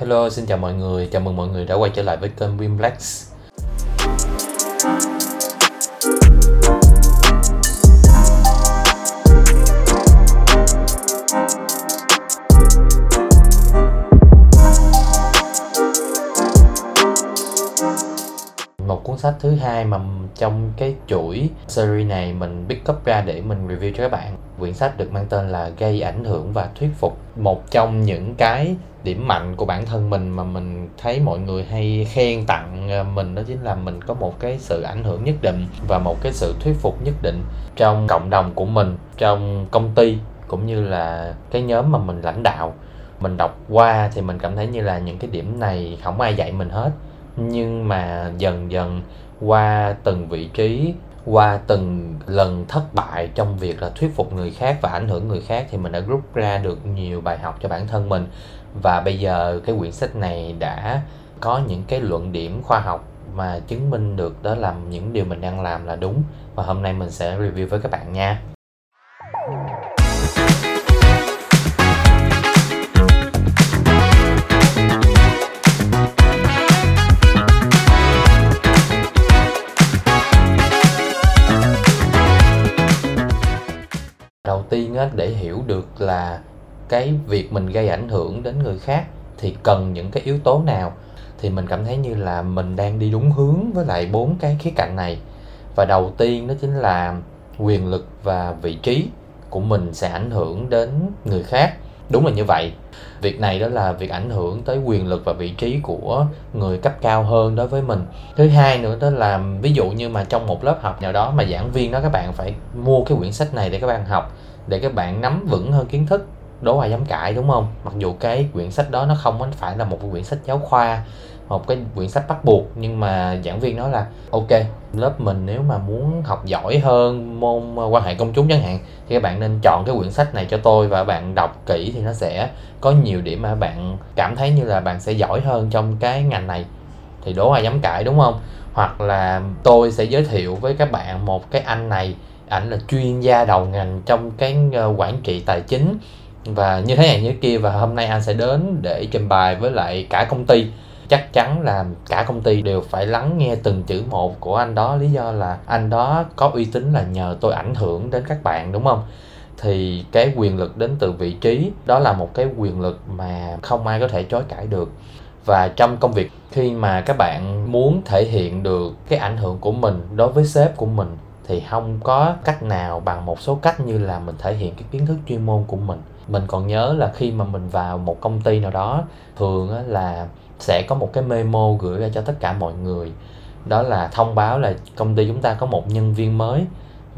Hello, xin chào mọi người, chào mừng mọi người đã quay trở lại với kênh Wimplex. một cuốn sách thứ hai mà trong cái chuỗi series này mình pick up ra để mình review cho các bạn quyển sách được mang tên là gây ảnh hưởng và thuyết phục. Một trong những cái điểm mạnh của bản thân mình mà mình thấy mọi người hay khen tặng ờ, mình đó chính là mình có một cái sự ảnh hưởng nhất định và một cái sự thuyết phục nhất định trong cộng đồng của mình, trong công ty cũng như là cái nhóm mà mình lãnh đạo. Mình đọc qua thì mình cảm thấy như là những cái điểm này không ai dạy mình hết. Nhưng mà dần dần qua từng vị trí qua từng lần thất bại trong việc là thuyết phục người khác và ảnh hưởng người khác thì mình đã rút ra được nhiều bài học cho bản thân mình. Và bây giờ cái quyển sách này đã có những cái luận điểm khoa học mà chứng minh được đó là những điều mình đang làm là đúng. Và hôm nay mình sẽ review với các bạn nha. Tiên á, để hiểu được là cái việc mình gây ảnh hưởng đến người khác thì cần những cái yếu tố nào thì mình cảm thấy như là mình đang đi đúng hướng với lại bốn cái khía cạnh này. Và đầu tiên đó chính là quyền lực và vị trí của mình sẽ ảnh hưởng đến người khác. Đúng là như vậy. Việc này đó là việc ảnh hưởng tới quyền lực và vị trí của người cấp cao hơn đối với mình. Thứ hai nữa đó là ví dụ như mà trong một lớp học nào đó mà giảng viên đó các bạn phải mua cái quyển sách này để các bạn học để các bạn nắm vững hơn kiến thức, đố ai dám cãi, đúng không? Mặc dù cái quyển sách đó nó không phải là một quyển sách giáo khoa, một cái quyển sách bắt buộc, nhưng mà giảng viên nói là, ok, lớp mình nếu mà muốn học giỏi hơn môn ờ, quan hệ công chúng chẳng hạn, thì các bạn nên chọn cái quyển sách này cho tôi và bạn đọc kỹ thì nó sẽ có nhiều điểm mà bạn cảm thấy như là bạn sẽ giỏi hơn trong cái ngành này. Thì đố ai dám cãi, đúng không? Hoặc là tôi sẽ giới thiệu với các bạn một cái anh này ảnh là chuyên gia đầu ngành trong cái ờ, quản trị tài chính. Và như thế này như kia, và hôm nay anh sẽ đến để trình bày với lại cả công ty. Chắc chắn là cả công ty đều phải lắng nghe từng chữ một của anh đó. Lý do là anh đó có uy tín là nhờ tôi ảnh hưởng đến các bạn, đúng không? Thì cái quyền lực đến từ vị trí, đó là một cái quyền lực mà không ai có thể chối cãi được. Và trong công việc, khi mà các bạn muốn thể hiện được cái ảnh hưởng của mình đối với sếp của mình thì không có cách nào bằng một số cách như là mình thể hiện cái kiến thức chuyên môn của mình. Mình còn nhớ là khi mà mình vào một công ty nào đó, thường là sẽ có một cái memo gửi ra cho tất cả mọi người. Đó là thông báo là công ty chúng ta có một nhân viên mới.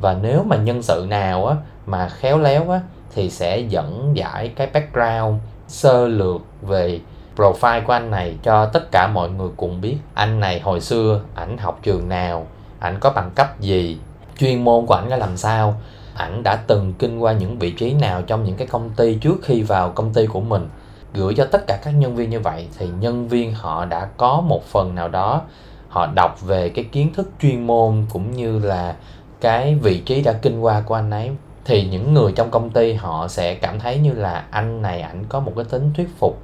Và nếu mà nhân sự nào á mà khéo léo á thì sẽ dẫn giải cái background sơ lược về profile của anh này cho tất cả mọi người cùng biết. Anh này hồi xưa ảnh học trường nào, ảnh có bằng cấp gì chuyên môn của ảnh ra làm sao. Ảnh đã từng kinh qua những vị trí nào trong những cái công ty trước khi vào công ty của mình. Gửi cho tất cả các nhân viên như vậy thì nhân viên họ đã có một phần nào đó. Họ đọc về cái kiến thức chuyên môn cũng như là cái vị trí đã kinh qua của anh ấy. Thì những người trong công ty họ sẽ cảm thấy như là anh này ảnh có một cái tính thuyết phục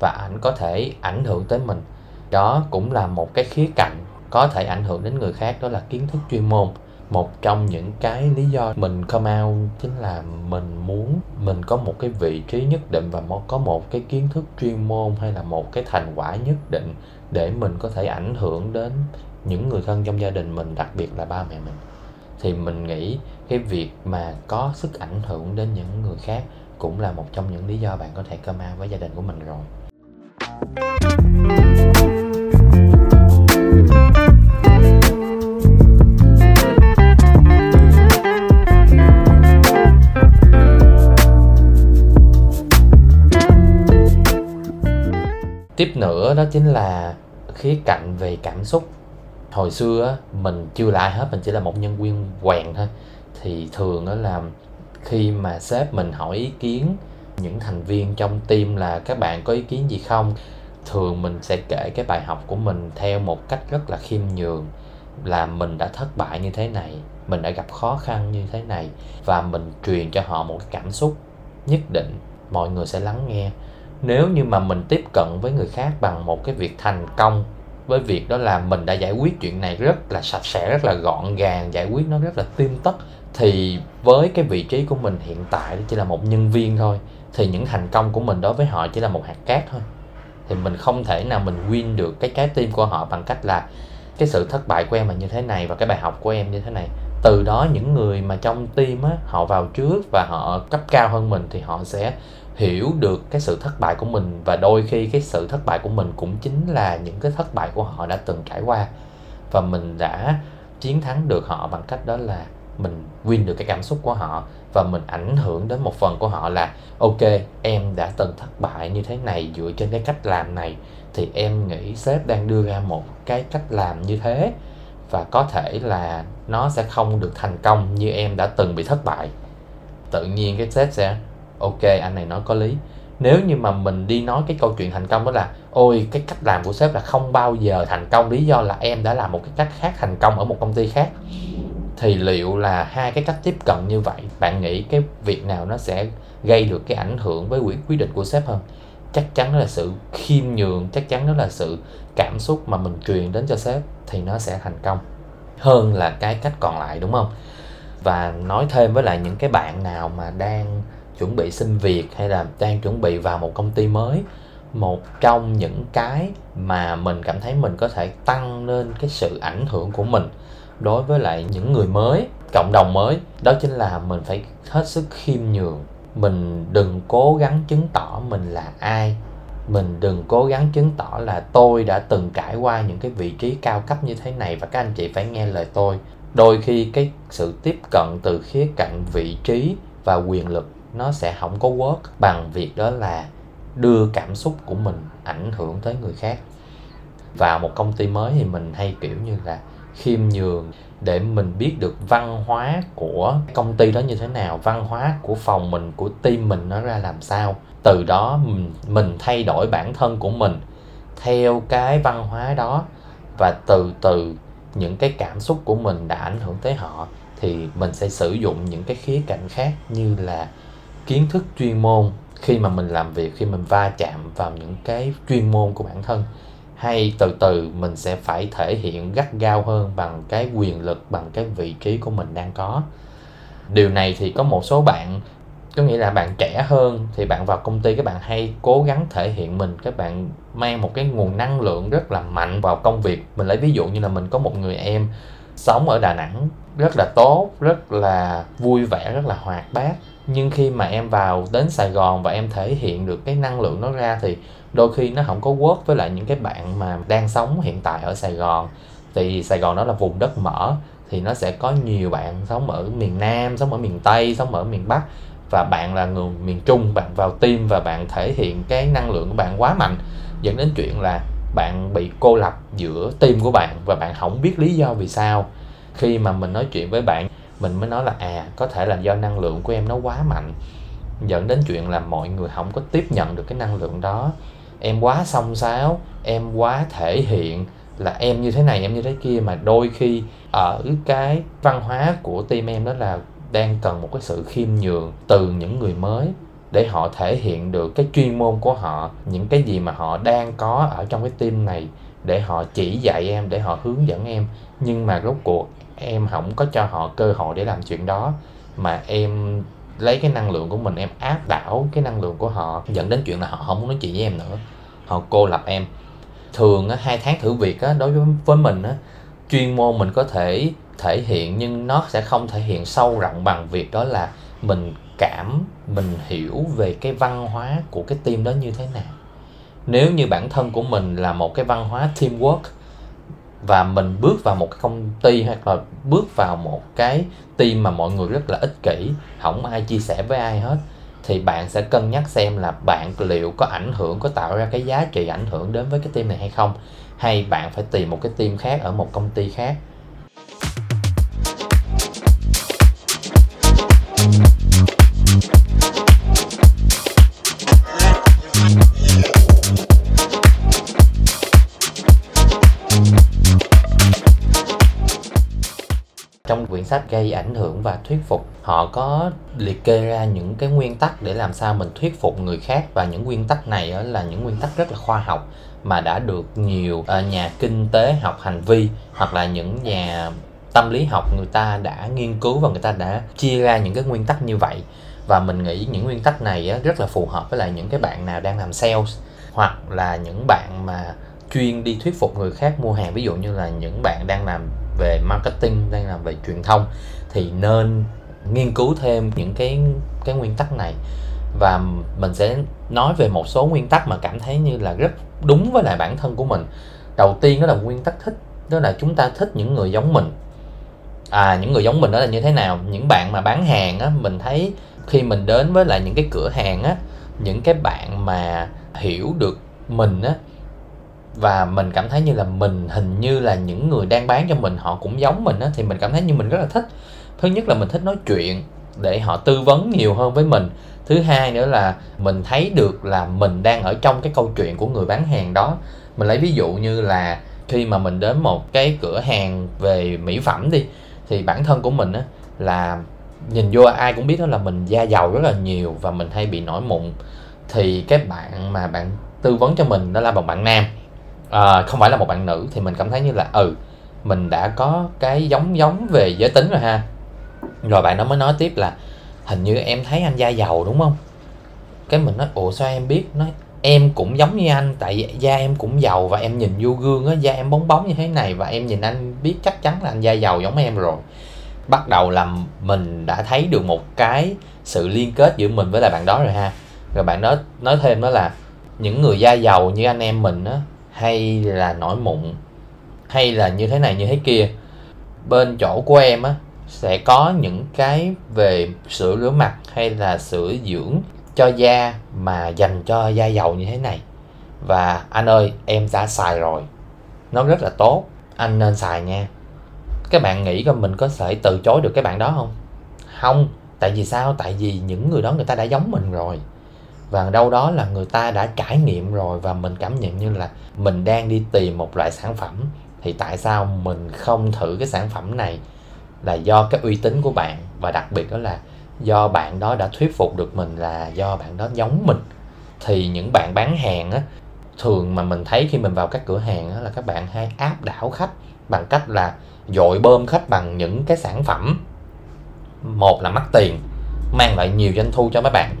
và ảnh có thể ảnh hưởng tới mình. Đó cũng là một cái khía cạnh có thể ảnh hưởng đến người khác, đó là kiến thức chuyên môn một trong những cái lý do mình come out chính là mình muốn, mình có một cái vị trí nhất định và có một cái kiến thức chuyên môn hay là một cái thành quả nhất định để mình có thể ảnh hưởng đến những người thân trong gia đình mình, đặc biệt là ba mẹ mình. Thì mình nghĩ cái việc mà có sức ảnh hưởng đến những người khác cũng là một trong những lý do bạn có thể come out với gia đình của mình rồi. Tiếp nữa đó chính là khía cạnh về cảm xúc. Hồi xưa mình chưa là ai hết, mình chỉ là một nhân viên quèn thôi. Thì thường đó là khi mà sếp mình hỏi ý kiến, những thành viên trong team là các bạn có ý kiến gì không, thường mình sẽ kể cái bài học của mình theo một cách rất là khiêm nhường, là mình đã thất bại như thế này, mình đã gặp khó khăn như thế này, và mình truyền cho họ một cảm xúc nhất định, mọi người sẽ lắng nghe nếu như mà mình tiếp cận với người khác bằng một cái việc thành công với việc đó là mình đã giải quyết chuyện này rất là sạch sẽ, rất là gọn gàng, giải quyết nó rất là tiêm tất, thì với cái vị trí của mình hiện tại chỉ là một nhân viên thôi, thì những thành công của mình đối với họ chỉ là một hạt cát thôi. Thì mình không thể nào mình win được cái trái tim của họ bằng cách là cái sự thất bại của em là như thế này và cái bài học của em như thế này. Từ đó những người mà trong team á, họ vào trước và họ cấp cao hơn mình thì họ sẽ hiểu được cái sự thất bại của mình và đôi khi cái sự thất bại của mình cũng chính là những cái thất bại của họ đã từng trải qua. Và mình đã chiến thắng được họ bằng cách đó là mình win được cái cảm xúc của họ và mình ảnh hưởng đến một phần của họ là, ok, em đã từng thất bại như thế này dựa trên cái cách làm này, thì em nghĩ sếp đang đưa ra một cái cách làm như thế và có thể là nó sẽ không được thành công như em đã từng bị thất bại. Tự nhiên cái sếp sẽ ok, anh này nói có lý. Nếu như mà mình đi nói cái câu chuyện thành công đó là, ôi, cái cách làm của sếp là không bao giờ thành công, lý do là em đã làm một cái cách khác thành công ở một công ty khác. Thì liệu là hai cái cách tiếp cận như vậy, bạn nghĩ cái việc nào nó sẽ gây được cái ảnh hưởng với quyết quyết định của sếp hơn? Chắc chắn đó là sự khiêm nhường, chắc chắn đó là sự cảm xúc mà mình truyền đến cho sếp thì nó sẽ thành công hơn là cái cách còn lại, đúng không? Và nói thêm với lại những cái bạn nào mà đang chuẩn bị xin việc hay là đang chuẩn bị vào một công ty mới, một trong những cái mà mình cảm thấy mình có thể tăng lên cái sự ảnh hưởng của mình đối với lại những người mới, cộng đồng mới, đó chính là mình phải hết sức khiêm nhường. Mình đừng cố gắng chứng tỏ mình là ai. Mình đừng cố gắng chứng tỏ là tôi đã từng trải qua những cái vị trí cao cấp như thế này và các anh chị phải nghe lời tôi. Đôi khi cái sự tiếp cận từ khía cạnh vị trí và quyền lực nó sẽ không có work bằng việc đó là đưa cảm xúc của mình ảnh hưởng tới người khác. Vào một công ty mới thì mình hay kiểu như là khiêm nhường để mình biết được văn hóa của công ty đó như thế nào văn hóa của phòng mình của team mình nó ra làm sao. Từ đó mình, mình thay đổi bản thân của mình theo cái văn hóa đó và từ từ những cái cảm xúc của mình đã ảnh hưởng tới họ thì mình sẽ sử dụng những cái khía cạnh khác như là kiến thức chuyên môn khi mà mình làm việc, khi mình va chạm vào những cái chuyên môn của bản thân, hay từ từ mình sẽ phải thể hiện gắt gao hơn bằng cái quyền lực, bằng cái vị trí của mình đang có. Điều này thì có một số bạn, có nghĩa là bạn trẻ hơn, thì bạn vào công ty các bạn hay cố gắng thể hiện mình, các bạn mang một cái nguồn năng lượng rất là mạnh vào công việc. Mình lấy ví dụ như là mình có một người em sống ở đà nẵng, rất là tốt, rất là vui vẻ, rất là hoạt bát nhưng khi mà em vào đến sài gòn và em thể hiện được cái năng lượng nó ra thì đôi khi nó không có work với lại những cái bạn mà đang sống hiện tại ở sài gòn. Thì sài gòn đó là vùng đất mở thì nó sẽ có nhiều bạn sống ở miền nam, sống ở miền tây, sống ở miền bắc. Và bạn là người miền trung, bạn vào team và bạn thể hiện cái năng lượng của bạn quá mạnh. Dẫn đến chuyện là bạn bị cô lập giữa team của bạn và bạn không biết lý do vì sao. Khi mà mình nói chuyện với bạn mình mới nói là à có thể là do năng lượng của em nó quá mạnh, dẫn đến chuyện là mọi người không có tiếp nhận được cái năng lượng đó. Em quá xông xáo em quá thể hiện là em như thế này, em như thế kia, mà đôi khi ở cái văn hóa của team em đó là đang cần một cái sự khiêm nhường từ những người mới để họ thể hiện được cái chuyên môn của họ, những cái gì mà họ đang có ở trong cái team này để họ chỉ dạy em, để họ hướng dẫn em. Nhưng mà rốt cuộc em không có cho họ cơ hội để làm chuyện đó mà em lấy cái năng lượng của mình em áp đảo cái năng lượng của họ dẫn đến chuyện là họ không muốn nói chuyện với em nữa. Họ cô lập em. Thường á, hai tháng thử việc á, đối với với mình á, chuyên môn mình có thể thể hiện nhưng nó sẽ không thể hiện sâu rộng bằng việc đó là mình cảm mình hiểu về cái văn hóa của cái team đó như thế nào. Nếu như bản thân của mình là một cái văn hóa teamwork và mình bước vào một cái công ty hoặc là bước vào một cái team mà mọi người rất là ích kỷ, không ai chia sẻ với ai hết, thì bạn sẽ cân nhắc xem là bạn liệu có ảnh hưởng, có tạo ra cái giá trị ảnh hưởng đến với cái team này hay không. Hay bạn phải tìm một cái team khác ở một công ty khác. Sách gây ảnh hưởng và thuyết phục. Họ có liệt kê ra những cái nguyên tắc để làm sao mình thuyết phục người khác và những nguyên tắc này là những nguyên tắc rất là khoa học mà đã được nhiều ờ, nhà kinh tế học hành vi hoặc là những nhà tâm lý học người ta đã nghiên cứu và người ta đã chia ra những cái nguyên tắc như vậy. Và mình nghĩ những nguyên tắc này rất là phù hợp với lại những cái bạn nào đang làm sales hoặc là những bạn mà chuyên đi thuyết phục người khác mua hàng. Ví dụ như là những bạn đang làm về marketing đang làm về truyền thông thì nên nghiên cứu thêm những cái cái nguyên tắc này. Và mình sẽ nói về một số nguyên tắc mà cảm thấy như là rất đúng với lại bản thân của mình. Đầu tiên đó là nguyên tắc thích, đó là chúng ta thích những người giống mình. À những người giống mình đó là như thế nào? Những bạn mà bán hàng á, mình thấy khi mình đến với lại những cái cửa hàng á, những cái bạn mà hiểu được mình á và mình cảm thấy như là mình hình như là những người đang bán cho mình họ cũng giống mình á, thì mình cảm thấy như mình rất là thích. Thứ nhất là mình thích nói chuyện để họ tư vấn nhiều hơn với mình. Thứ hai nữa là mình thấy được là mình đang ở trong cái câu chuyện của người bán hàng đó. Mình lấy ví dụ như là khi mà mình đến một cái cửa hàng về mỹ phẩm đi, thì bản thân của mình á là nhìn vô ai cũng biết đó là mình da dầu rất là nhiều và mình hay bị nổi mụn. Thì cái bạn mà bạn tư vấn cho mình đó là một bạn nam à, không phải là một bạn nữ thì mình cảm thấy như là ừ mình đã có cái giống giống về giới tính rồi ha. Rồi bạn nó mới nói tiếp là hình như em thấy anh da dầu đúng không? Cái mình nói ủa sao em biết? Nói em cũng giống như anh tại da em cũng giàu và em nhìn vô gương á da em bóng bóng như thế này và em nhìn anh biết chắc chắn là anh da giàu giống em rồi. Bắt đầu là mình đã thấy được một cái sự liên kết giữa mình với lại bạn đó rồi ha. Rồi bạn đó nói thêm đó là những người da giàu như anh em mình á hay là nổi mụn, hay là như thế này như thế kia. Bên chỗ của em á, sẽ có những cái về sữa rửa mặt hay là sữa dưỡng cho da mà dành cho da dầu như thế này. Và anh ơi, em đã xài rồi. Nó rất là tốt. Anh nên xài nha. Các bạn nghĩ coi mình có thể từ chối được cái bạn đó không? Không, tại vì sao? Tại vì những người đó người ta đã giống mình rồi và đâu đó là người ta đã trải nghiệm rồi và mình cảm nhận như là mình đang đi tìm một loại sản phẩm. Thì tại sao mình không thử cái sản phẩm này là do cái uy tín của bạn? Và đặc biệt đó là do bạn đó đã thuyết phục được mình là do bạn đó giống mình. Thì những bạn bán hàng á thường mà mình thấy khi mình vào các cửa hàng á, là các bạn hay áp đảo khách bằng cách là dội bơm khách bằng những cái sản phẩm. Một là mắc tiền mang lại nhiều doanh thu cho mấy bạn.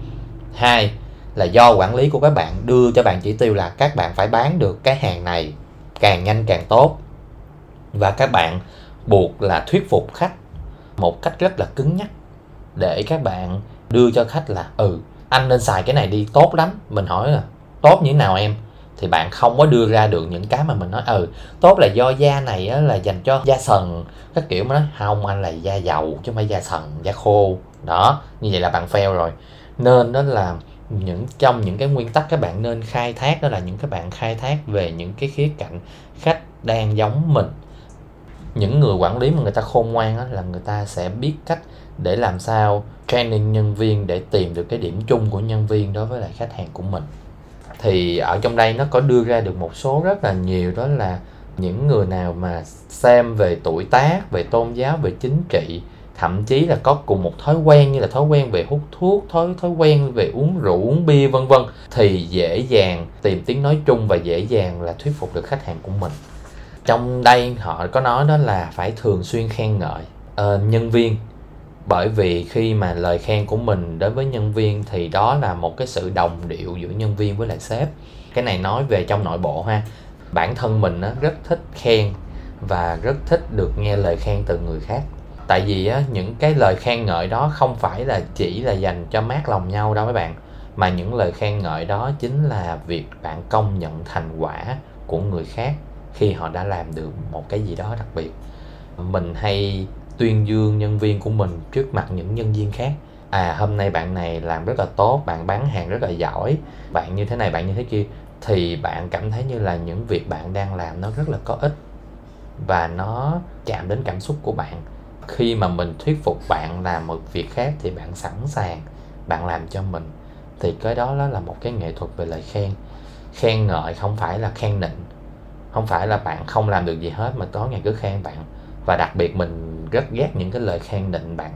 Hai là do quản lý của các bạn đưa cho bạn chỉ tiêu là các bạn phải bán được cái hàng này càng nhanh càng tốt. Và các bạn buộc là thuyết phục khách một cách rất là cứng nhắc để các bạn đưa cho khách là ừ anh nên xài cái này đi tốt lắm. Mình hỏi là tốt như thế nào em? Thì bạn không có đưa ra được những cái mà mình nói ừ tốt là do da này á, là dành cho da sần. Các kiểu mà nói không anh là da dầu chứ không phải da sần da khô. Đó như vậy là bạn fail rồi. Nên đó là những, trong những cái nguyên tắc các bạn nên khai thác, đó là những các bạn khai thác về những cái khía cạnh khách đang giống mình. Những người quản lý mà người ta khôn ngoan đó là người ta sẽ biết cách để làm sao training nhân viên để tìm được cái điểm chung của nhân viên đối với lại khách hàng của mình. Thì ở trong đây nó có đưa ra được một số rất là nhiều, đó là những người nào mà xem về tuổi tác, về tôn giáo, về chính trị thậm chí là có cùng một thói quen như là thói quen về hút thuốc thói thói quen về uống rượu uống bia vân vân. Thì dễ dàng tìm tiếng nói chung và dễ dàng là thuyết phục được khách hàng của mình. Trong đây họ có nói đó là phải thường xuyên khen ngợi uh, nhân viên. Bởi vì khi mà lời khen của mình đối với nhân viên thì đó là một cái sự đồng điệu giữa nhân viên với lại sếp. Cái này nói về trong nội bộ ha. Bản thân mình rất thích khen và rất thích được nghe lời khen từ người khác tại vì á, những cái lời khen ngợi đó không phải là chỉ là dành cho mát lòng nhau đâu mấy bạn. Mà những lời khen ngợi đó chính là việc bạn công nhận thành quả của người khác khi họ đã làm được một cái gì đó đặc biệt. Mình hay tuyên dương nhân viên của mình trước mặt những nhân viên khác. À hôm nay bạn này làm rất là tốt bạn bán hàng rất là giỏi bạn như thế này bạn như thế kia thì bạn cảm thấy như là những việc bạn đang làm nó rất là có ích và nó chạm đến cảm xúc của bạn khi mà mình thuyết phục bạn làm một việc khác thì bạn sẵn sàng, bạn làm cho mình. Thì cái đó đó là một cái nghệ thuật về lời khen. Khen ngợi không phải là khen nịnh. Không phải là bạn không làm được gì hết mà có ngày cứ khen bạn. Và đặc biệt mình rất ghét những cái lời khen định bạn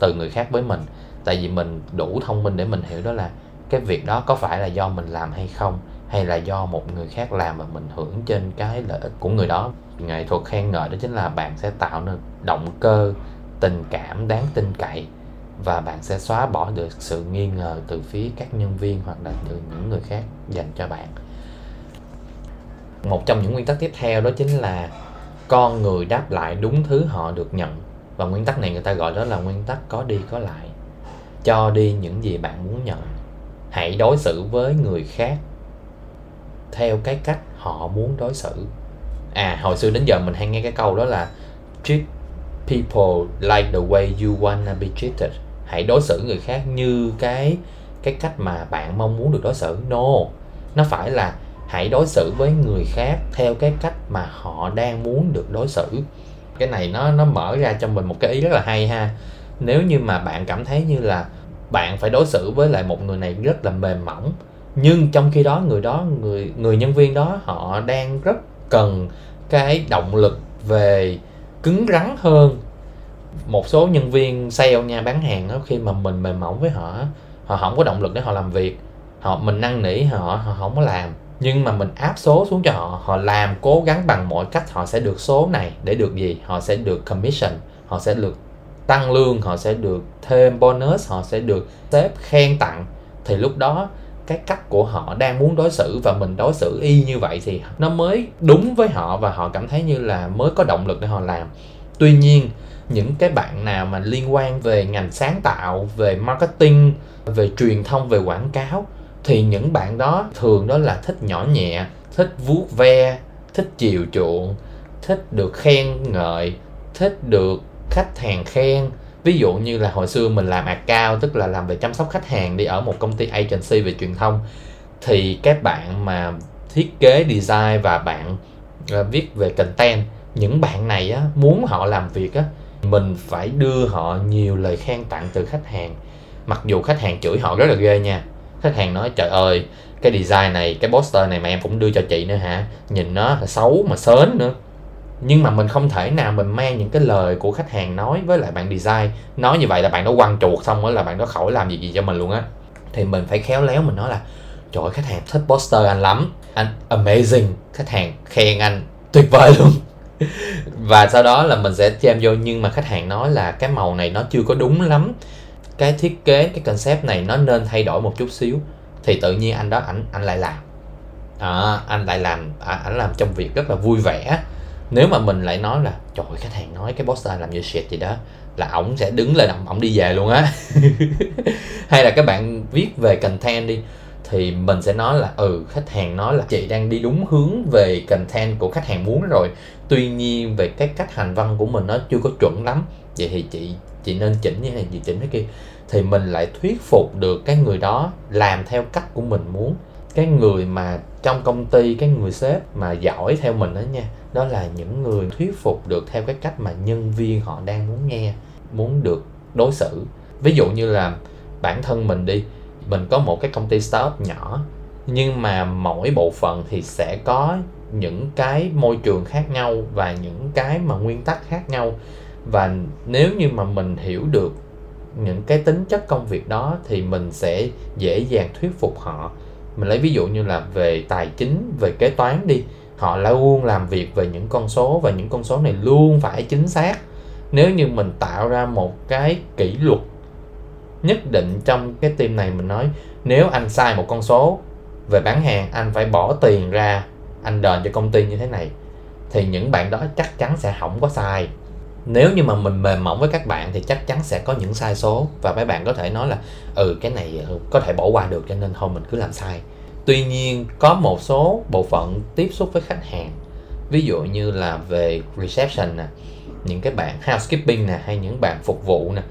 từ người khác với mình. Tại vì mình đủ thông minh để mình hiểu đó là cái việc đó có phải là do mình làm hay không hay là do một người khác làm và mình hưởng trên cái lợi ích của người đó? Nghệ thuật khen ngợi đó chính là bạn sẽ tạo nên động cơ, tình cảm đáng tin cậy và bạn sẽ xóa bỏ được sự nghi ngờ từ phía các nhân viên hoặc là từ những người khác dành cho bạn. Một trong những nguyên tắc tiếp theo đó chính là con người đáp lại đúng thứ họ được nhận. Và nguyên tắc này người ta gọi đó là nguyên tắc có đi có lại. Cho đi những gì bạn muốn nhận. Hãy đối xử với người khác theo cái cách họ muốn đối xử. À hồi xưa đến giờ mình hay nghe cái câu đó là, treat people like the way you wanna be treated. Hãy đối xử người khác như cái cái cách mà bạn mong muốn được đối xử. No, nó phải là hãy đối xử với người khác theo cái cách mà họ đang muốn được đối xử. Cái này nó nó mở ra cho mình một cái ý rất là hay ha. Nếu như mà bạn cảm thấy như là bạn phải đối xử với lại một người này rất là mềm mỏng nhưng trong khi đó người đó người người nhân viên đó họ đang rất cần cái động lực về cứng rắn hơn. Một số nhân viên sale nha bán hàng đó, khi mà mình mềm mỏng với họ họ không có động lực để họ làm việc. Họ mình năn nỉ họ họ không có làm. Nhưng mà mình áp số xuống cho họ họ làm cố gắng bằng mọi cách họ sẽ được số này để được gì? Họ sẽ được commission họ sẽ được tăng lương họ sẽ được thêm bonus họ sẽ được sếp khen tặng. Thì lúc đó cái cách của họ đang muốn đối xử và mình đối xử y như vậy thì nó mới đúng với họ và họ cảm thấy như là mới có động lực để họ làm. Tuy nhiên, những cái bạn nào mà liên quan về ngành sáng tạo, về marketing, về truyền thông, về quảng cáo, thì những bạn đó thường đó là thích nhỏ nhẹ, thích vuốt ve, thích chiều chuộng, thích được khen ngợi, thích được khách hàng khen ví dụ như là hồi xưa mình làm account tức là làm về chăm sóc khách hàng đi ở một công ty agency về truyền thông thì các bạn mà thiết kế design và bạn uh, viết về content những bạn này á muốn họ làm việc á mình phải đưa họ nhiều lời khen tặng từ khách hàng. Mặc dù khách hàng chửi họ rất là ghê nha. Khách hàng nói trời ơi cái design này cái poster này mà em cũng đưa cho chị nữa hả? Nhìn nó là xấu mà sến nữa nhưng mà mình không thể nào mình mang những cái lời của khách hàng nói với lại bạn design. Nói như vậy là bạn đó quăng chuột xong rồi là bạn đó khỏi làm gì gì cho mình luôn á. Thì mình phải khéo léo mình nói là trời ơi, khách hàng thích poster anh lắm. Anh amazing. Khách hàng khen anh tuyệt vời luôn. Và sau đó là mình sẽ chêm vô. Nhưng mà khách hàng nói là cái màu này nó chưa có đúng lắm. Cái thiết kế cái concept này nó nên thay đổi một chút xíu. Thì tự nhiên anh đó ảnh anh lại làm. À, anh lại làm à, làm trong việc rất là vui vẻ nếu mà mình lại nói là, trời khách hàng nói, cái poster làm như shit gì đó, là ổng sẽ đứng lên, ổng đi về luôn á. Hay là các bạn viết về content đi, thì mình sẽ nói là ừ khách hàng nói là chị đang đi đúng hướng về content của khách hàng muốn rồi. Tuy nhiên về cái cách hành văn của mình nó chưa có chuẩn lắm, vậy thì chị chị nên chỉnh như này, chị chỉnh thế kia. Thì mình lại thuyết phục được cái người đó làm theo cách của mình muốn. Cái người mà trong công ty, cái người sếp mà giỏi theo mình đó nha đó là những người thuyết phục được theo cái cách mà nhân viên họ đang muốn nghe, muốn được đối xử. Ví dụ như là bản thân mình đi, mình có một cái công ty startup nhỏ, nhưng mà mỗi bộ phận thì sẽ có những cái môi trường khác nhau và những cái mà nguyên tắc khác nhau. Và nếu như mà mình hiểu được những cái tính chất công việc đó thì mình sẽ dễ dàng thuyết phục họ. Mình lấy ví dụ như là về tài chính, về kế toán đi họ luôn làm việc về những con số và những con số này luôn phải chính xác. Nếu như mình tạo ra một cái kỷ luật nhất định trong cái team này, mình nói, nếu anh sai một con số về bán hàng, anh phải bỏ tiền ra, anh đền cho công ty như thế này, thì những bạn đó chắc chắn sẽ không có sai. Nếu như mà mình mềm mỏng với các bạn thì chắc chắn sẽ có những sai số và mấy bạn có thể nói là ừ cái này ừ, có thể bỏ qua được cho nên thôi mình cứ làm sai tuy nhiên, có một số bộ phận tiếp xúc với khách hàng. Ví dụ như là về reception nè, những cái bạn housekeeping nè, hay những bạn phục vụ nè,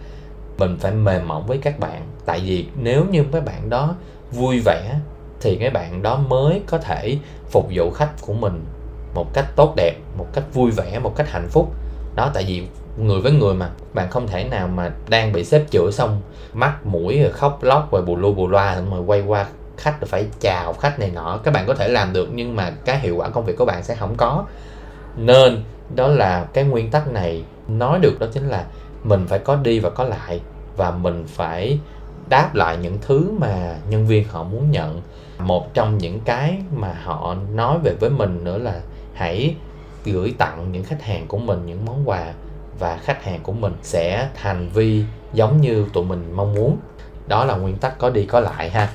mình phải mềm mỏng với các bạn. Tại vì nếu như các bạn đó vui vẻ, thì cái bạn đó mới có thể phục vụ khách của mình một cách tốt đẹp, một cách vui vẻ, một cách hạnh phúc. Đó, tại vì người với người mà, bạn không thể nào mà đang bị xếp chữa xong, mắt mũi rồi khóc lóc rồi bù lu bù loa rồi quay qua khách phải chào khách này nọ, các bạn có thể làm được nhưng mà cái hiệu quả công việc của bạn sẽ không có. Nên, đó là cái nguyên tắc này. Nói được đó chính là mình phải có đi và có lại và mình phải đáp lại những thứ mà nhân viên họ muốn nhận. Một trong những cái mà họ nói về với mình nữa là hãy gửi tặng những khách hàng của mình những món quà và khách hàng của mình sẽ hành vi giống như tụi mình mong muốn. Đó là nguyên tắc có đi có lại ha.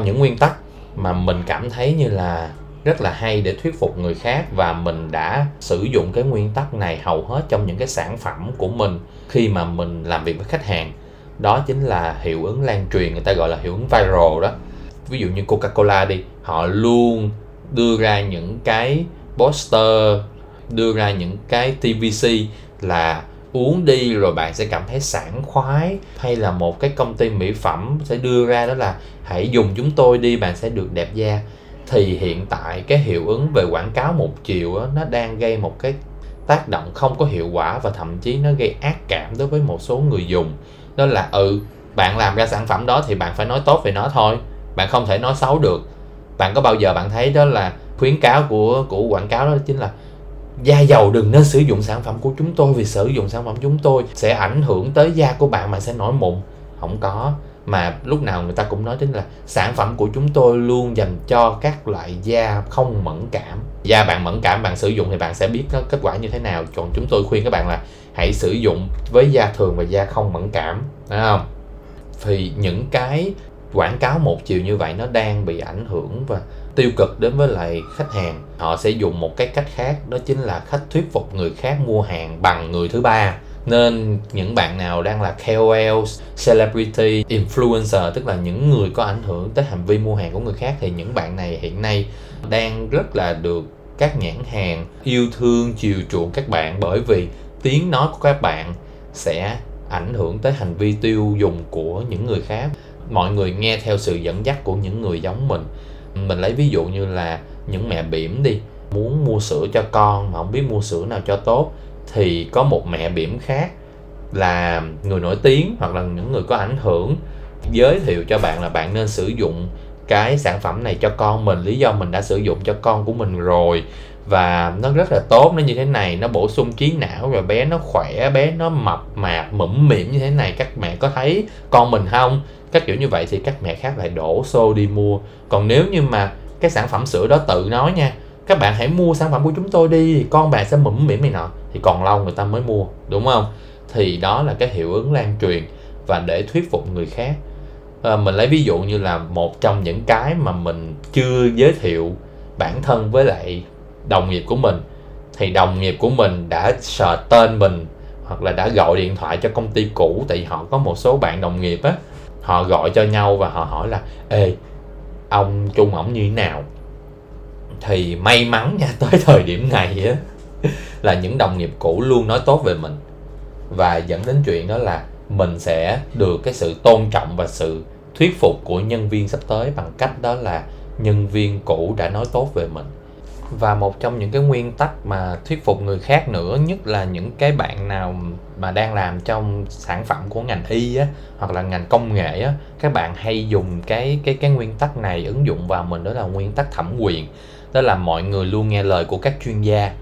Trong những nguyên tắc mà mình cảm thấy như là rất là hay để thuyết phục người khác và mình đã sử dụng cái nguyên tắc này hầu hết trong những cái sản phẩm của mình khi mà mình làm việc với khách hàng. Đó chính là hiệu ứng lan truyền, người ta gọi là hiệu ứng viral đó. Ví dụ như Coca-Cola đi, họ luôn đưa ra những cái poster, đưa ra những cái TVC là uống đi rồi bạn sẽ cảm thấy sảng khoái. Hay là một cái công ty mỹ phẩm sẽ đưa ra đó là hãy dùng chúng tôi đi bạn sẽ được đẹp da. Thì hiện tại cái hiệu ứng về quảng cáo một chiều đó, nó đang gây một cái tác động không có hiệu quả và thậm chí nó gây ác cảm đối với một số người dùng. Đó là ừ bạn làm ra sản phẩm đó thì bạn phải nói tốt về nó thôi. Bạn không thể nói xấu được. Bạn có bao giờ bạn thấy đó là khuyến cáo của của quảng cáo đó chính là da dầu đừng nên sử dụng sản phẩm của chúng tôi vì sử dụng sản phẩm chúng tôi sẽ ảnh hưởng tới da của bạn mà sẽ nổi mụn. Không có. Mà lúc nào người ta cũng nói đến là sản phẩm của chúng tôi luôn dành cho các loại da không mẫn cảm. Da bạn mẫn cảm, bạn sử dụng thì bạn sẽ biết nó kết quả như thế nào. Còn chúng tôi khuyên các bạn là hãy sử dụng với da thường và da không mẫn cảm. Đúng không? Thì những cái quảng cáo một chiều như vậy nó đang bị ảnh hưởng và tiêu cực đến với lại khách hàng. Họ sẽ dùng một cái cách khác đó chính là khách thuyết phục người khác mua hàng bằng người thứ ba. Nên những bạn nào đang là KOL, celebrity, influencer tức là những người có ảnh hưởng tới hành vi mua hàng của người khác thì những bạn này hiện nay đang rất là được các nhãn hàng yêu thương chiều chuộng các bạn. Bởi vì tiếng nói của các bạn sẽ ảnh hưởng tới hành vi tiêu dùng của những người khác. Mọi người nghe theo sự dẫn dắt của những người giống mình mình lấy ví dụ như là những mẹ bỉm đi, muốn mua sữa cho con mà không biết mua sữa nào cho tốt, thì có một mẹ bỉm khác là người nổi tiếng hoặc là những người có ảnh hưởng, giới thiệu cho bạn là bạn nên sử dụng cái sản phẩm này cho con mình. Lý do mình đã sử dụng cho con của mình rồi và nó rất là tốt, nó như thế này, nó bổ sung trí não rồi bé nó khỏe, bé nó mập mạp mẫm mỉm như thế này. Các mẹ có thấy con mình không? Các kiểu như vậy thì các mẹ khác lại đổ xô đi mua. Còn nếu như mà cái sản phẩm sữa đó tự nói nha các bạn hãy mua sản phẩm của chúng tôi đi con bạn sẽ mũm mỉm này nọ. Thì còn lâu người ta mới mua đúng không? Thì đó là cái hiệu ứng lan truyền và để thuyết phục người khác. À, mình lấy ví dụ như là một trong những cái mà mình chưa giới thiệu bản thân với lại đồng nghiệp của mình. Thì đồng nghiệp của mình đã sờ tên mình hoặc là đã gọi điện thoại cho công ty cũ tại họ có một số bạn đồng nghiệp á họ gọi cho nhau và họ hỏi là, ê, ông trung ổng như thế nào? Thì may mắn nha, tới thời điểm này á, là những đồng nghiệp cũ luôn nói tốt về mình. Và dẫn đến chuyện đó là mình sẽ được cái sự tôn trọng và sự thuyết phục của nhân viên sắp tới bằng cách đó là nhân viên cũ đã nói tốt về mình và một trong những cái nguyên tắc mà thuyết phục người khác nữa nhất là những cái bạn nào mà đang làm trong sản phẩm của ngành y á hoặc là ngành công nghệ á các bạn hay dùng cái cái cái nguyên tắc này ứng dụng vào mình đó là nguyên tắc thẩm quyền. Đó là mọi người luôn nghe lời của các chuyên gia.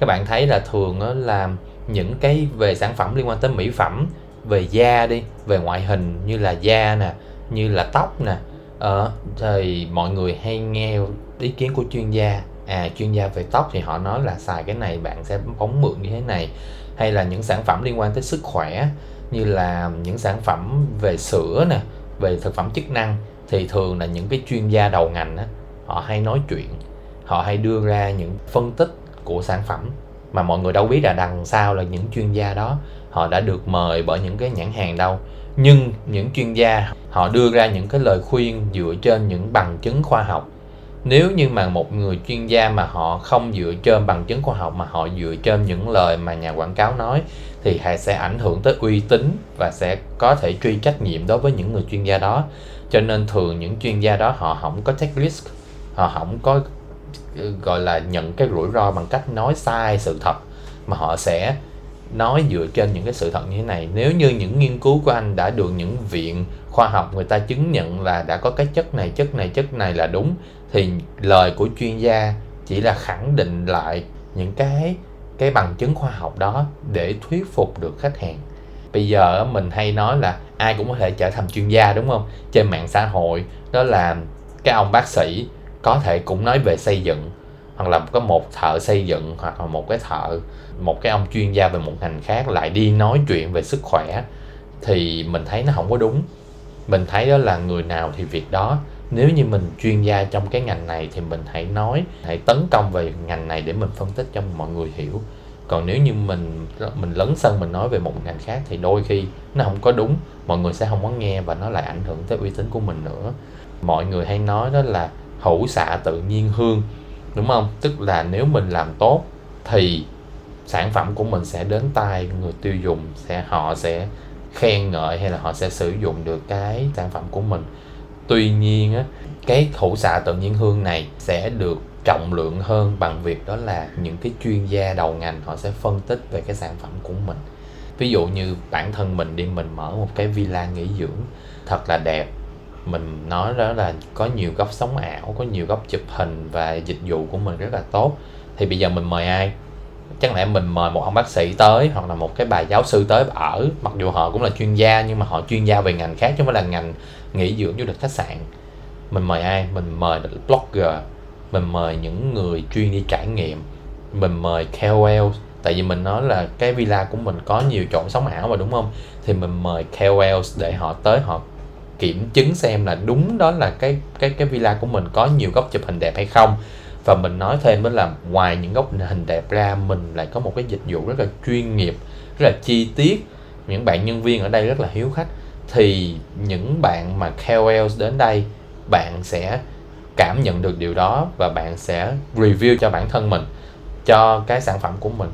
Các bạn thấy là thường á là những cái về sản phẩm liên quan tới mỹ phẩm về da đi về ngoại hình như là da nè như là tóc nè ờ, thì mọi người hay nghe ý kiến của chuyên gia à chuyên gia về tóc thì họ nói là xài cái này bạn sẽ bóng mượn như thế này. Hay là những sản phẩm liên quan tới sức khỏe, như là những sản phẩm về sữa nè, về thực phẩm chức năng, thì thường là những cái chuyên gia đầu ngành á, họ hay nói chuyện, họ hay đưa ra những phân tích của sản phẩm. Mà mọi người đâu biết là đằng sau là những chuyên gia đó, họ đã được mời bởi những cái nhãn hàng đâu. Nhưng những chuyên gia, họ đưa ra những cái lời khuyên dựa trên những bằng chứng khoa học nếu như mà một người chuyên gia mà họ không dựa trên bằng chứng khoa học mà họ dựa trên những lời mà nhà quảng cáo nói, thì sẽ ảnh hưởng tới uy tín và sẽ có thể truy trách nhiệm đối với những người chuyên gia đó. Cho nên thường những chuyên gia đó họ không có take risk, họ không có ừ, gọi là nhận cái rủi ro bằng cách nói sai sự thật, mà họ sẽ nói dựa trên những cái sự thật như thế này. Nếu như những nghiên cứu của anh đã được những viện khoa học người ta chứng nhận là đã có cái chất này chất này chất này là đúng, thì lời của chuyên gia chỉ là khẳng định lại những cái cái bằng chứng khoa học đó để thuyết phục được khách hàng. Bây giờ mình hay nói là ai cũng có thể trở thành chuyên gia, đúng không? Trên mạng xã hội, đó là cái ông bác sĩ có thể cũng nói về xây dựng hoặc là có một thợ xây dựng hoặc là một cái thợ, một cái ông chuyên gia về một ngành khác lại đi nói chuyện về sức khỏe, thì mình thấy nó không có đúng. Mình thấy đó là người nào thì việc đó. Nếu như mình chuyên gia trong cái ngành này thì mình hãy nói, hãy tấn công về ngành này để mình phân tích cho mọi người hiểu. Còn nếu như mình mình lấn sân mình nói về một ngành khác thì đôi khi nó không có đúng, mọi người sẽ không có nghe và nó lại ảnh hưởng tới uy tín của mình nữa. Mọi người hay nói đó là hữu xạ tự nhiên hương đúng không? Tức là nếu mình làm tốt thì sản phẩm của mình sẽ đến tay người tiêu dùng, sẽ họ sẽ khen ngợi hay là họ sẽ sử dụng được cái sản phẩm của mình. Tuy nhiên á, cái hữu xạ tự nhiên hương này sẽ được trọng lượng hơn bằng việc đó là những cái chuyên gia đầu ngành họ sẽ phân tích về cái sản phẩm của mình. Ví dụ như bản thân mình đi, mình mở một cái villa nghỉ dưỡng thật là đẹp mình nói đó là có nhiều góc sống ảo, có nhiều góc chụp hình và dịch vụ của mình rất là tốt. Thì bây giờ mình mời ai? Chắc lẽ mình mời một ông bác sĩ tới, hoặc là một cái bà giáo sư tới ở. Mặc dù họ cũng là chuyên gia, nhưng mà họ chuyên gia về ngành khác chứ không phải là ngành nghỉ dưỡng du lịch khách sạn. Mình mời ai? Mình mời blogger. Mình mời những người chuyên đi trải nghiệm. Mình mời KOL tại vì mình nói là cái villa của mình có nhiều chỗ sống ảo mà, đúng không? Thì mình mời KOL để họ tới, họ kiểm chứng xem là đúng đó là cái cái cái villa của mình có nhiều góc chụp hình đẹp hay không. Và mình nói thêm đó là ngoài những góc hình đẹp ra, mình lại có một cái dịch vụ rất là chuyên nghiệp, rất là chi tiết. Những bạn nhân viên ở đây rất là hiếu khách. Thì những bạn mà KOL đến đây, bạn sẽ cảm nhận được điều đó và bạn sẽ review cho bản thân mình, cho cái sản phẩm của mình.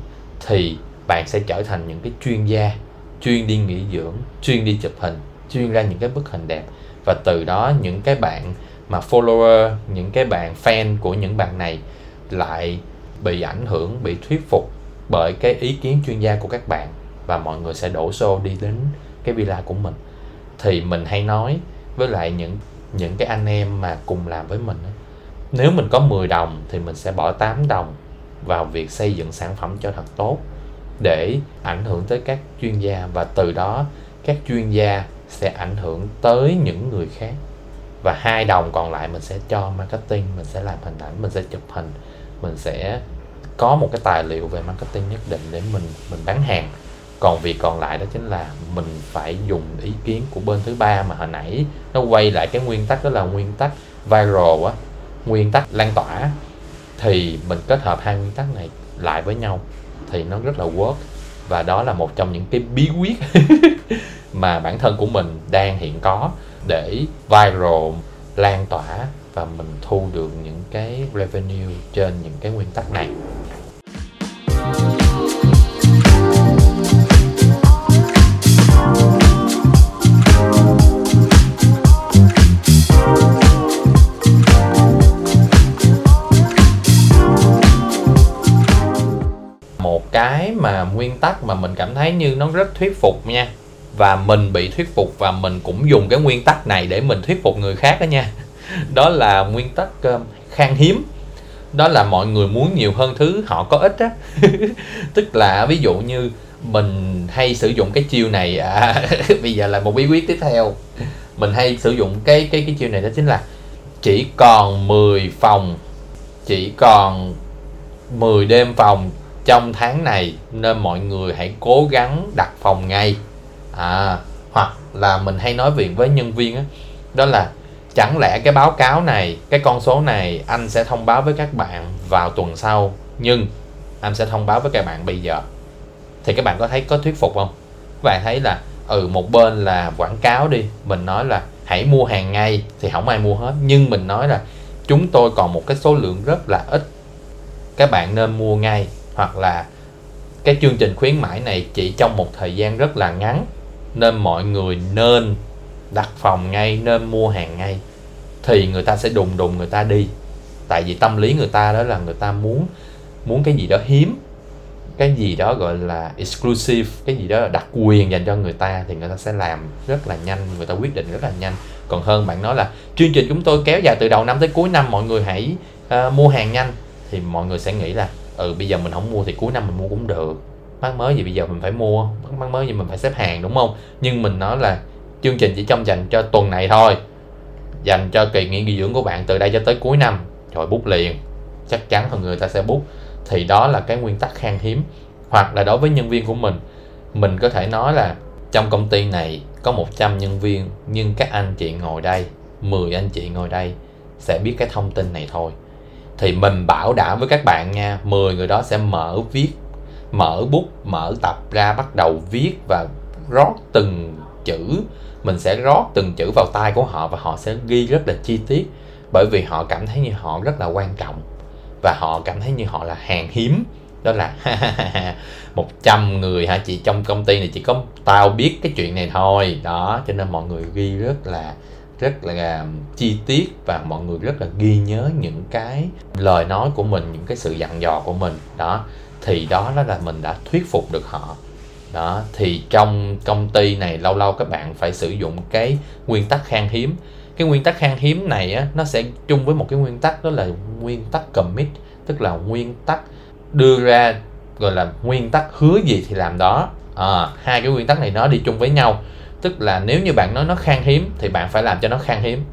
Thì bạn sẽ trở thành những cái chuyên gia chuyên đi nghỉ dưỡng, chuyên đi chụp hình chuyên ra những cái bức hình đẹp. Và từ đó những cái bạn mà follower, những cái bạn fan của những bạn này lại bị ảnh hưởng, bị thuyết phục bởi cái ý kiến chuyên gia của các bạn và mọi người sẽ đổ xô đi đến cái villa của mình. Thì mình hay nói với lại những những cái anh em mà cùng làm với mình nếu mình có 10 đồng thì mình sẽ bỏ 8 đồng vào việc xây dựng sản phẩm cho thật tốt để ảnh hưởng tới các chuyên gia. Và từ đó các chuyên gia sẽ ảnh hưởng tới những người khác. Và hai đồng còn lại mình sẽ cho marketing, mình sẽ làm hình ảnh, mình sẽ chụp hình. Mình sẽ có một cái tài liệu về marketing nhất định để mình mình bán hàng. Còn việc còn lại đó chính là mình phải dùng ý kiến của bên thứ ba mà hồi nãy nó quay lại cái nguyên tắc, đó là nguyên tắc viral á, nguyên tắc lan tỏa. Thì mình kết hợp hai nguyên tắc này lại với nhau thì nó rất là work. Và đó là một trong những cái bí quyết. mà bản thân của mình đang hiện có để viral, lan tỏa và mình thu được những cái revenue trên những cái nguyên tắc này. Một cái mà nguyên tắc mà mình cảm thấy như nó rất thuyết phục nha và mình bị thuyết phục và mình cũng dùng cái nguyên tắc này để mình thuyết phục người khác đó nha. Đó là nguyên tắc ờ, khan hiếm. Đó là mọi người muốn nhiều hơn thứ họ có ít á. Tức là ví dụ như mình hay sử dụng cái chiêu này à, bây giờ là một bí quyết tiếp theo. Mình hay sử dụng cái cái cái chiêu này đó chính là chỉ còn 10 phòng chỉ còn 10 đêm phòng trong tháng này nên mọi người hãy cố gắng đặt phòng ngay à hoặc là mình hay nói việc với nhân viên đó, đó là chẳng lẽ cái báo cáo này cái con số này anh sẽ thông báo với các bạn vào tuần sau nhưng anh sẽ thông báo với các bạn bây giờ? Thì các bạn có thấy có thuyết phục không? Các bạn thấy là ừ một bên là quảng cáo đi mình nói là hãy mua hàng ngay thì không ai mua hết nhưng mình nói là chúng tôi còn một cái số lượng rất là ít. Các bạn nên mua ngay hoặc là cái chương trình khuyến mãi này chỉ trong một thời gian rất là ngắn nên mọi người nên đặt phòng ngay nên mua hàng ngay thì người ta sẽ đùng đùng người ta đi. Tại vì tâm lý người ta đó là người ta muốn muốn cái gì đó hiếm cái gì đó gọi là exclusive cái gì đó là đặc quyền dành cho người ta thì người ta sẽ làm rất là nhanh người ta quyết định rất là nhanh. Còn hơn bạn nói là chương trình chúng tôi kéo dài từ đầu năm tới cuối năm mọi người hãy uh, mua hàng nhanh thì mọi người sẽ nghĩ là ừ bây giờ mình không mua thì cuối năm mình mua cũng được mắt mới gì bây giờ mình phải mua mắt mới gì mình phải xếp hàng, đúng không? Nhưng mình nói là chương trình chỉ trong dành cho tuần này thôi. Dành cho kỳ nghỉ dưỡng của bạn từ đây cho tới cuối năm. Rồi bút liền. Chắc chắn là người ta sẽ bút. Thì đó là cái nguyên tắc khan hiếm. Hoặc là đối với nhân viên của mình mình có thể nói là trong công ty này có 100 nhân viên, nhưng các anh chị ngồi đây 10 anh chị ngồi đây sẽ biết cái thông tin này thôi. Thì mình bảo đảm với các bạn nha 10 người đó sẽ mở viết mở bút, mở tập ra bắt đầu viết và rót từng chữ. Mình sẽ rót từng chữ vào tay của họ và họ sẽ ghi rất là chi tiết, bởi vì họ cảm thấy như họ rất là quan trọng và họ cảm thấy như họ là hàng hiếm. Đó là 100 người hả? Chị, trong công ty này chỉ có tao biết cái chuyện này thôi. Đó, cho nên mọi người ghi rất là rất là à, chi tiết và mọi người rất là ghi nhớ những cái lời nói của mình, những cái sự dặn dò của mình. Đó thì đó đó là mình đã thuyết phục được họ. Đó thì trong công ty này lâu lâu các bạn phải sử dụng cái nguyên tắc khan hiếm. Cái nguyên tắc khan hiếm này á, nó sẽ chung với một cái nguyên tắc đó là nguyên tắc commit tức là nguyên tắc đưa ra gọi là nguyên tắc hứa gì thì làm đó. À, hai cái nguyên tắc này nó đi chung với nhau. Tức là nếu như bạn nói nó khan hiếm thì bạn phải làm cho nó khan hiếm.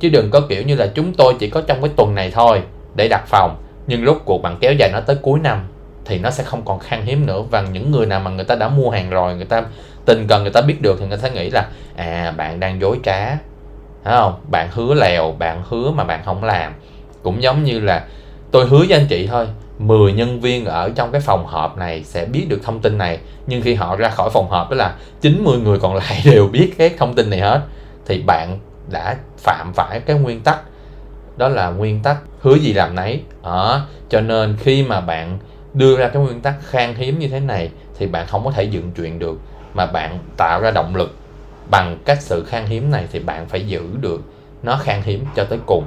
Chứ đừng có kiểu như là chúng tôi chỉ có trong cái tuần này thôi để đặt phòng nhưng rốt cuộc bạn kéo dài nó tới cuối năm thì nó sẽ không còn khan hiếm nữa. Và những người nào mà người ta đã mua hàng rồi người ta tình cần người ta biết được thì người ta nghĩ là à bạn đang dối trá. Thấy không? Bạn hứa lèo bạn hứa mà bạn không làm. Cũng giống như là tôi hứa với anh chị thôi 10 nhân viên ở trong cái phòng họp này sẽ biết được thông tin này. Nhưng khi họ ra khỏi phòng họp đó là 90 người còn lại đều biết cái thông tin này hết. Thì bạn đã phạm phải cái nguyên tắc. Đó là nguyên tắc hứa gì làm nấy. À, cho nên khi mà bạn đưa ra cái nguyên tắc khan hiếm như thế này thì bạn không có thể dựng chuyện được. Mà bạn tạo ra động lực bằng cách sự khan hiếm này thì bạn phải giữ được nó khan hiếm cho tới cùng.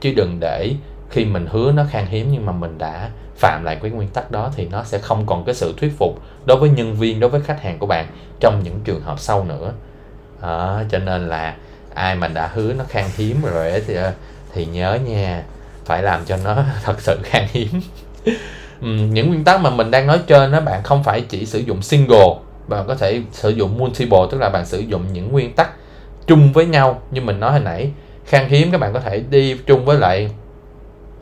Chứ đừng để khi mình hứa nó khan hiếm nhưng mà mình đã phạm lại cái nguyên tắc đó thì nó sẽ không còn cái sự thuyết phục đối với nhân viên đối với khách hàng của bạn trong những trường hợp sau nữa. À, cho nên là ai mà đã hứa nó khan hiếm rồi ấy thì ờ, thì nhớ nha phải làm cho nó thật sự khan hiếm. Ừ, những nguyên tắc mà mình đang nói trên đó, bạn không phải chỉ sử dụng single, bạn có thể sử dụng multiple, tức là bạn sử dụng những nguyên tắc chung với nhau như mình nói hồi nãy. Khan hiếm các bạn có thể đi chung với lại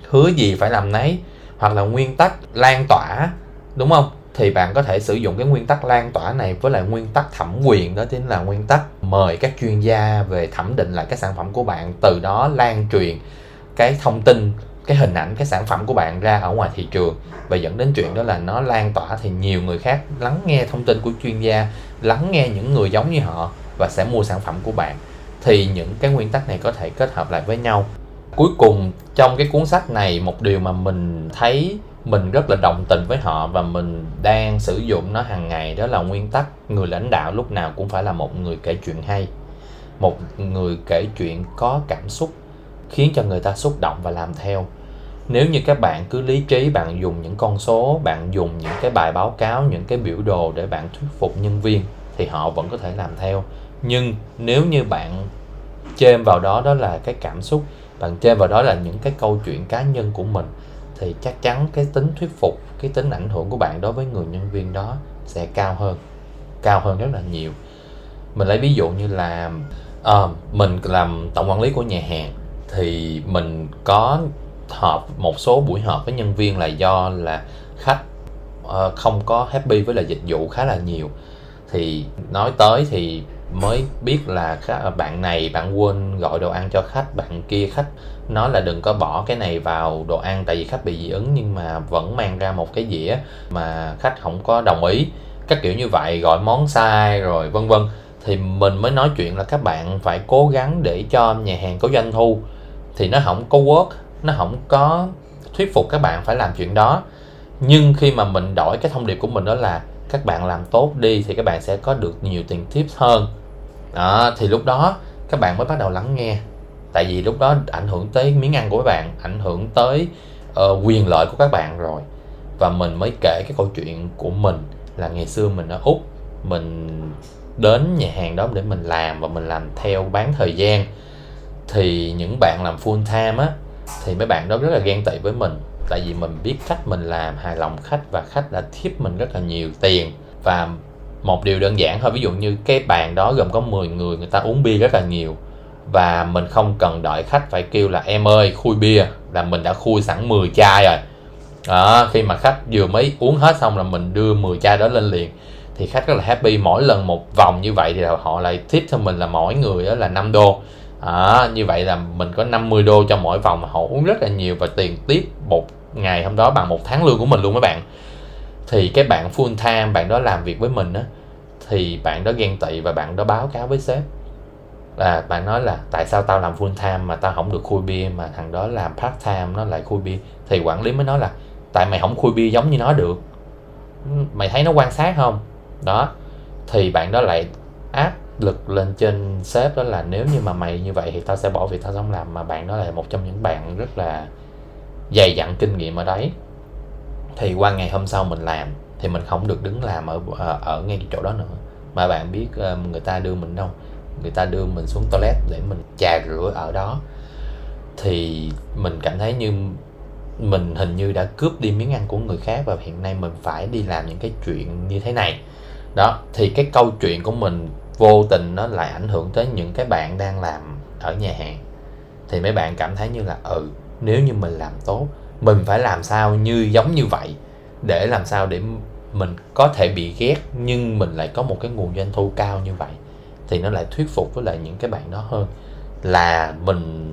hứa gì phải làm nấy, hoặc là nguyên tắc lan tỏa, đúng không? Thì bạn có thể sử dụng cái nguyên tắc lan tỏa này với lại nguyên tắc thẩm quyền, đó chính là nguyên tắc mời các chuyên gia về thẩm định lại cái sản phẩm của bạn, từ đó lan truyền cái thông tin cái hình ảnh, cái sản phẩm của bạn ra ở ngoài thị trường và dẫn đến chuyện đó là nó lan tỏa thì nhiều người khác lắng nghe thông tin của chuyên gia, lắng nghe những người giống như họ và sẽ mua sản phẩm của bạn. Thì những cái nguyên tắc này có thể kết hợp lại với nhau. Cuối cùng, trong cái cuốn sách này, một điều mà mình thấy mình rất là đồng tình với họ và mình đang sử dụng nó hàng ngày đó là nguyên tắc người lãnh đạo lúc nào cũng phải là một người kể chuyện hay. Một người kể chuyện có cảm xúc, khiến cho người ta xúc động và làm theo nếu như các bạn cứ lý trí bạn dùng những con số bạn dùng những cái bài báo cáo những cái biểu đồ để bạn thuyết phục nhân viên thì họ vẫn có thể làm theo. Nhưng nếu như bạn chêm vào đó đó là cái cảm xúc bạn chêm vào đó là những cái câu chuyện cá nhân của mình thì chắc chắn cái tính thuyết phục cái tính ảnh hưởng của bạn đối với người nhân viên đó sẽ cao hơn cao hơn rất là nhiều. Mình lấy ví dụ như là uh, mình làm tổng quản lý của nhà hàng thì mình có họp một số buổi họp với nhân viên là do là khách uh, không có happy với là dịch vụ khá là nhiều. Thì nói tới thì mới biết là bạn này bạn quên gọi đồ ăn cho khách bạn kia khách nói là đừng có bỏ cái này vào đồ ăn tại vì khách bị dị ứng nhưng mà vẫn mang ra một cái dĩa mà khách không có đồng ý. Các kiểu như vậy gọi món sai rồi vân vân. Thì mình mới nói chuyện là các bạn phải cố gắng để cho nhà hàng có doanh thu. Thì nó không có work nó không có thuyết phục các bạn phải làm chuyện đó. Nhưng khi mà mình đổi cái thông điệp của mình đó là các bạn làm tốt đi thì các bạn sẽ có được nhiều tiền tips hơn. Đó, thì lúc đó các bạn mới bắt đầu lắng nghe. Tại vì lúc đó ảnh hưởng tới miếng ăn của các bạn ảnh hưởng tới uh, quyền lợi của các bạn rồi. Và mình mới kể cái câu chuyện của mình là ngày xưa mình ở úc mình đến nhà hàng đó để mình làm và mình làm theo bán thời gian. Thì những bạn làm full time á thì mấy bạn đó rất là ghen tị với mình. Tại vì mình biết cách mình làm hài lòng khách và khách đã tip mình rất là nhiều tiền. Và một điều đơn giản thôi ví dụ như cái bàn đó gồm có 10 người người ta uống bia rất là nhiều. Và mình không cần đợi khách phải kêu là em ơi khui bia. Là mình đã khui sẵn 10 chai rồi. Đó, khi mà khách vừa mới uống hết xong là mình đưa 10 chai đó lên liền. Thì khách rất là happy mỗi lần một vòng như vậy thì họ lại tip cho mình là mỗi người đó là 5 đô à, như vậy là mình có 50 đô cho mỗi vòng mà họ uống rất là nhiều và tiền tiếp một ngày hôm đó bằng một tháng lương của mình luôn mấy bạn. Thì cái bạn full time bạn đó làm việc với mình á thì bạn đó ghen tị và bạn đó báo cáo với sếp. Là bạn nói là tại sao tao làm full time mà tao không được khui bia mà thằng đó làm part time nó lại khui bia. Thì quản lý mới nói là tại mày không khui bia giống như nó được. Ừ, mày thấy nó quan sát không? Đó thì bạn đó lại áp lực lên trên sếp đó là nếu như mà mày như vậy thì tao sẽ bỏ việc tao không làm mà bạn đó là một trong những bạn rất là dày dặn kinh nghiệm ở đấy. Thì qua ngày hôm sau mình làm thì mình không được đứng làm ở ở, ở ngay chỗ đó nữa. Mà bạn biết ờ, người ta đưa mình đâu? Người ta đưa mình xuống toilet để mình chà rửa ở đó. Thì mình cảm thấy như mình hình như đã cướp đi miếng ăn của người khác và hiện nay mình phải đi làm những cái chuyện như thế này. Đó thì cái câu chuyện của mình vô tình nó lại ảnh hưởng tới những cái bạn đang làm ở nhà hàng. Thì mấy bạn cảm thấy như là ừ nếu như mình làm tốt, mình phải làm sao như, giống như vậy để làm sao để mình có thể bị ghét nhưng mình lại có một cái nguồn doanh thu cao như vậy, thì nó lại thuyết phục với lại những cái bạn đó hơn. Là mình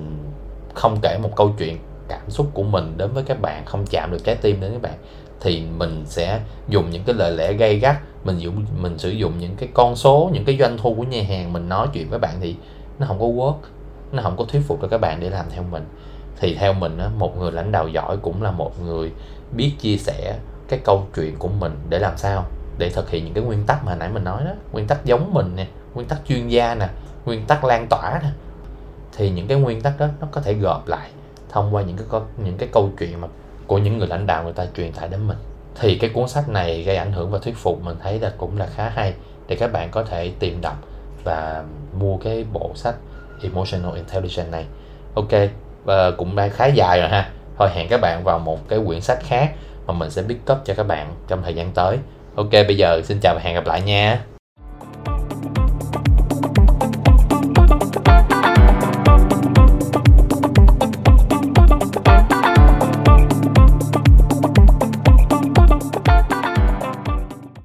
không kể một câu chuyện cảm xúc của mình đến với các bạn, không chạm được trái tim đến các bạn thì mình sẽ dùng những cái lời lẽ gay gắt mình dùng mình sử dụng những cái con số những cái doanh thu của nhà hàng mình nói chuyện với bạn thì nó không có work nó không có thuyết phục được các bạn để làm theo mình. Thì theo mình á, một người lãnh đạo giỏi cũng là một người biết chia sẻ cái câu chuyện của mình để làm sao? Để thực hiện những cái nguyên tắc mà nãy mình nói đó nguyên tắc giống mình nè nguyên tắc chuyên gia nè nguyên tắc lan tỏa nè. Thì những cái nguyên tắc đó nó có thể gộp lại thông qua những cái những cái câu chuyện mà của những người lãnh đạo người ta truyền tải đến mình. Thì cái cuốn sách này gây ảnh hưởng và thuyết phục mình thấy là cũng là khá hay để các bạn có thể tìm đọc và mua cái bộ sách Emotional Intelligence này. Ok và cũng đã khá dài rồi ha. Thôi hẹn các bạn vào một cái quyển sách khác mà mình sẽ pick up cho các bạn trong thời gian tới. Ok, bây giờ xin chào và hẹn gặp lại nha.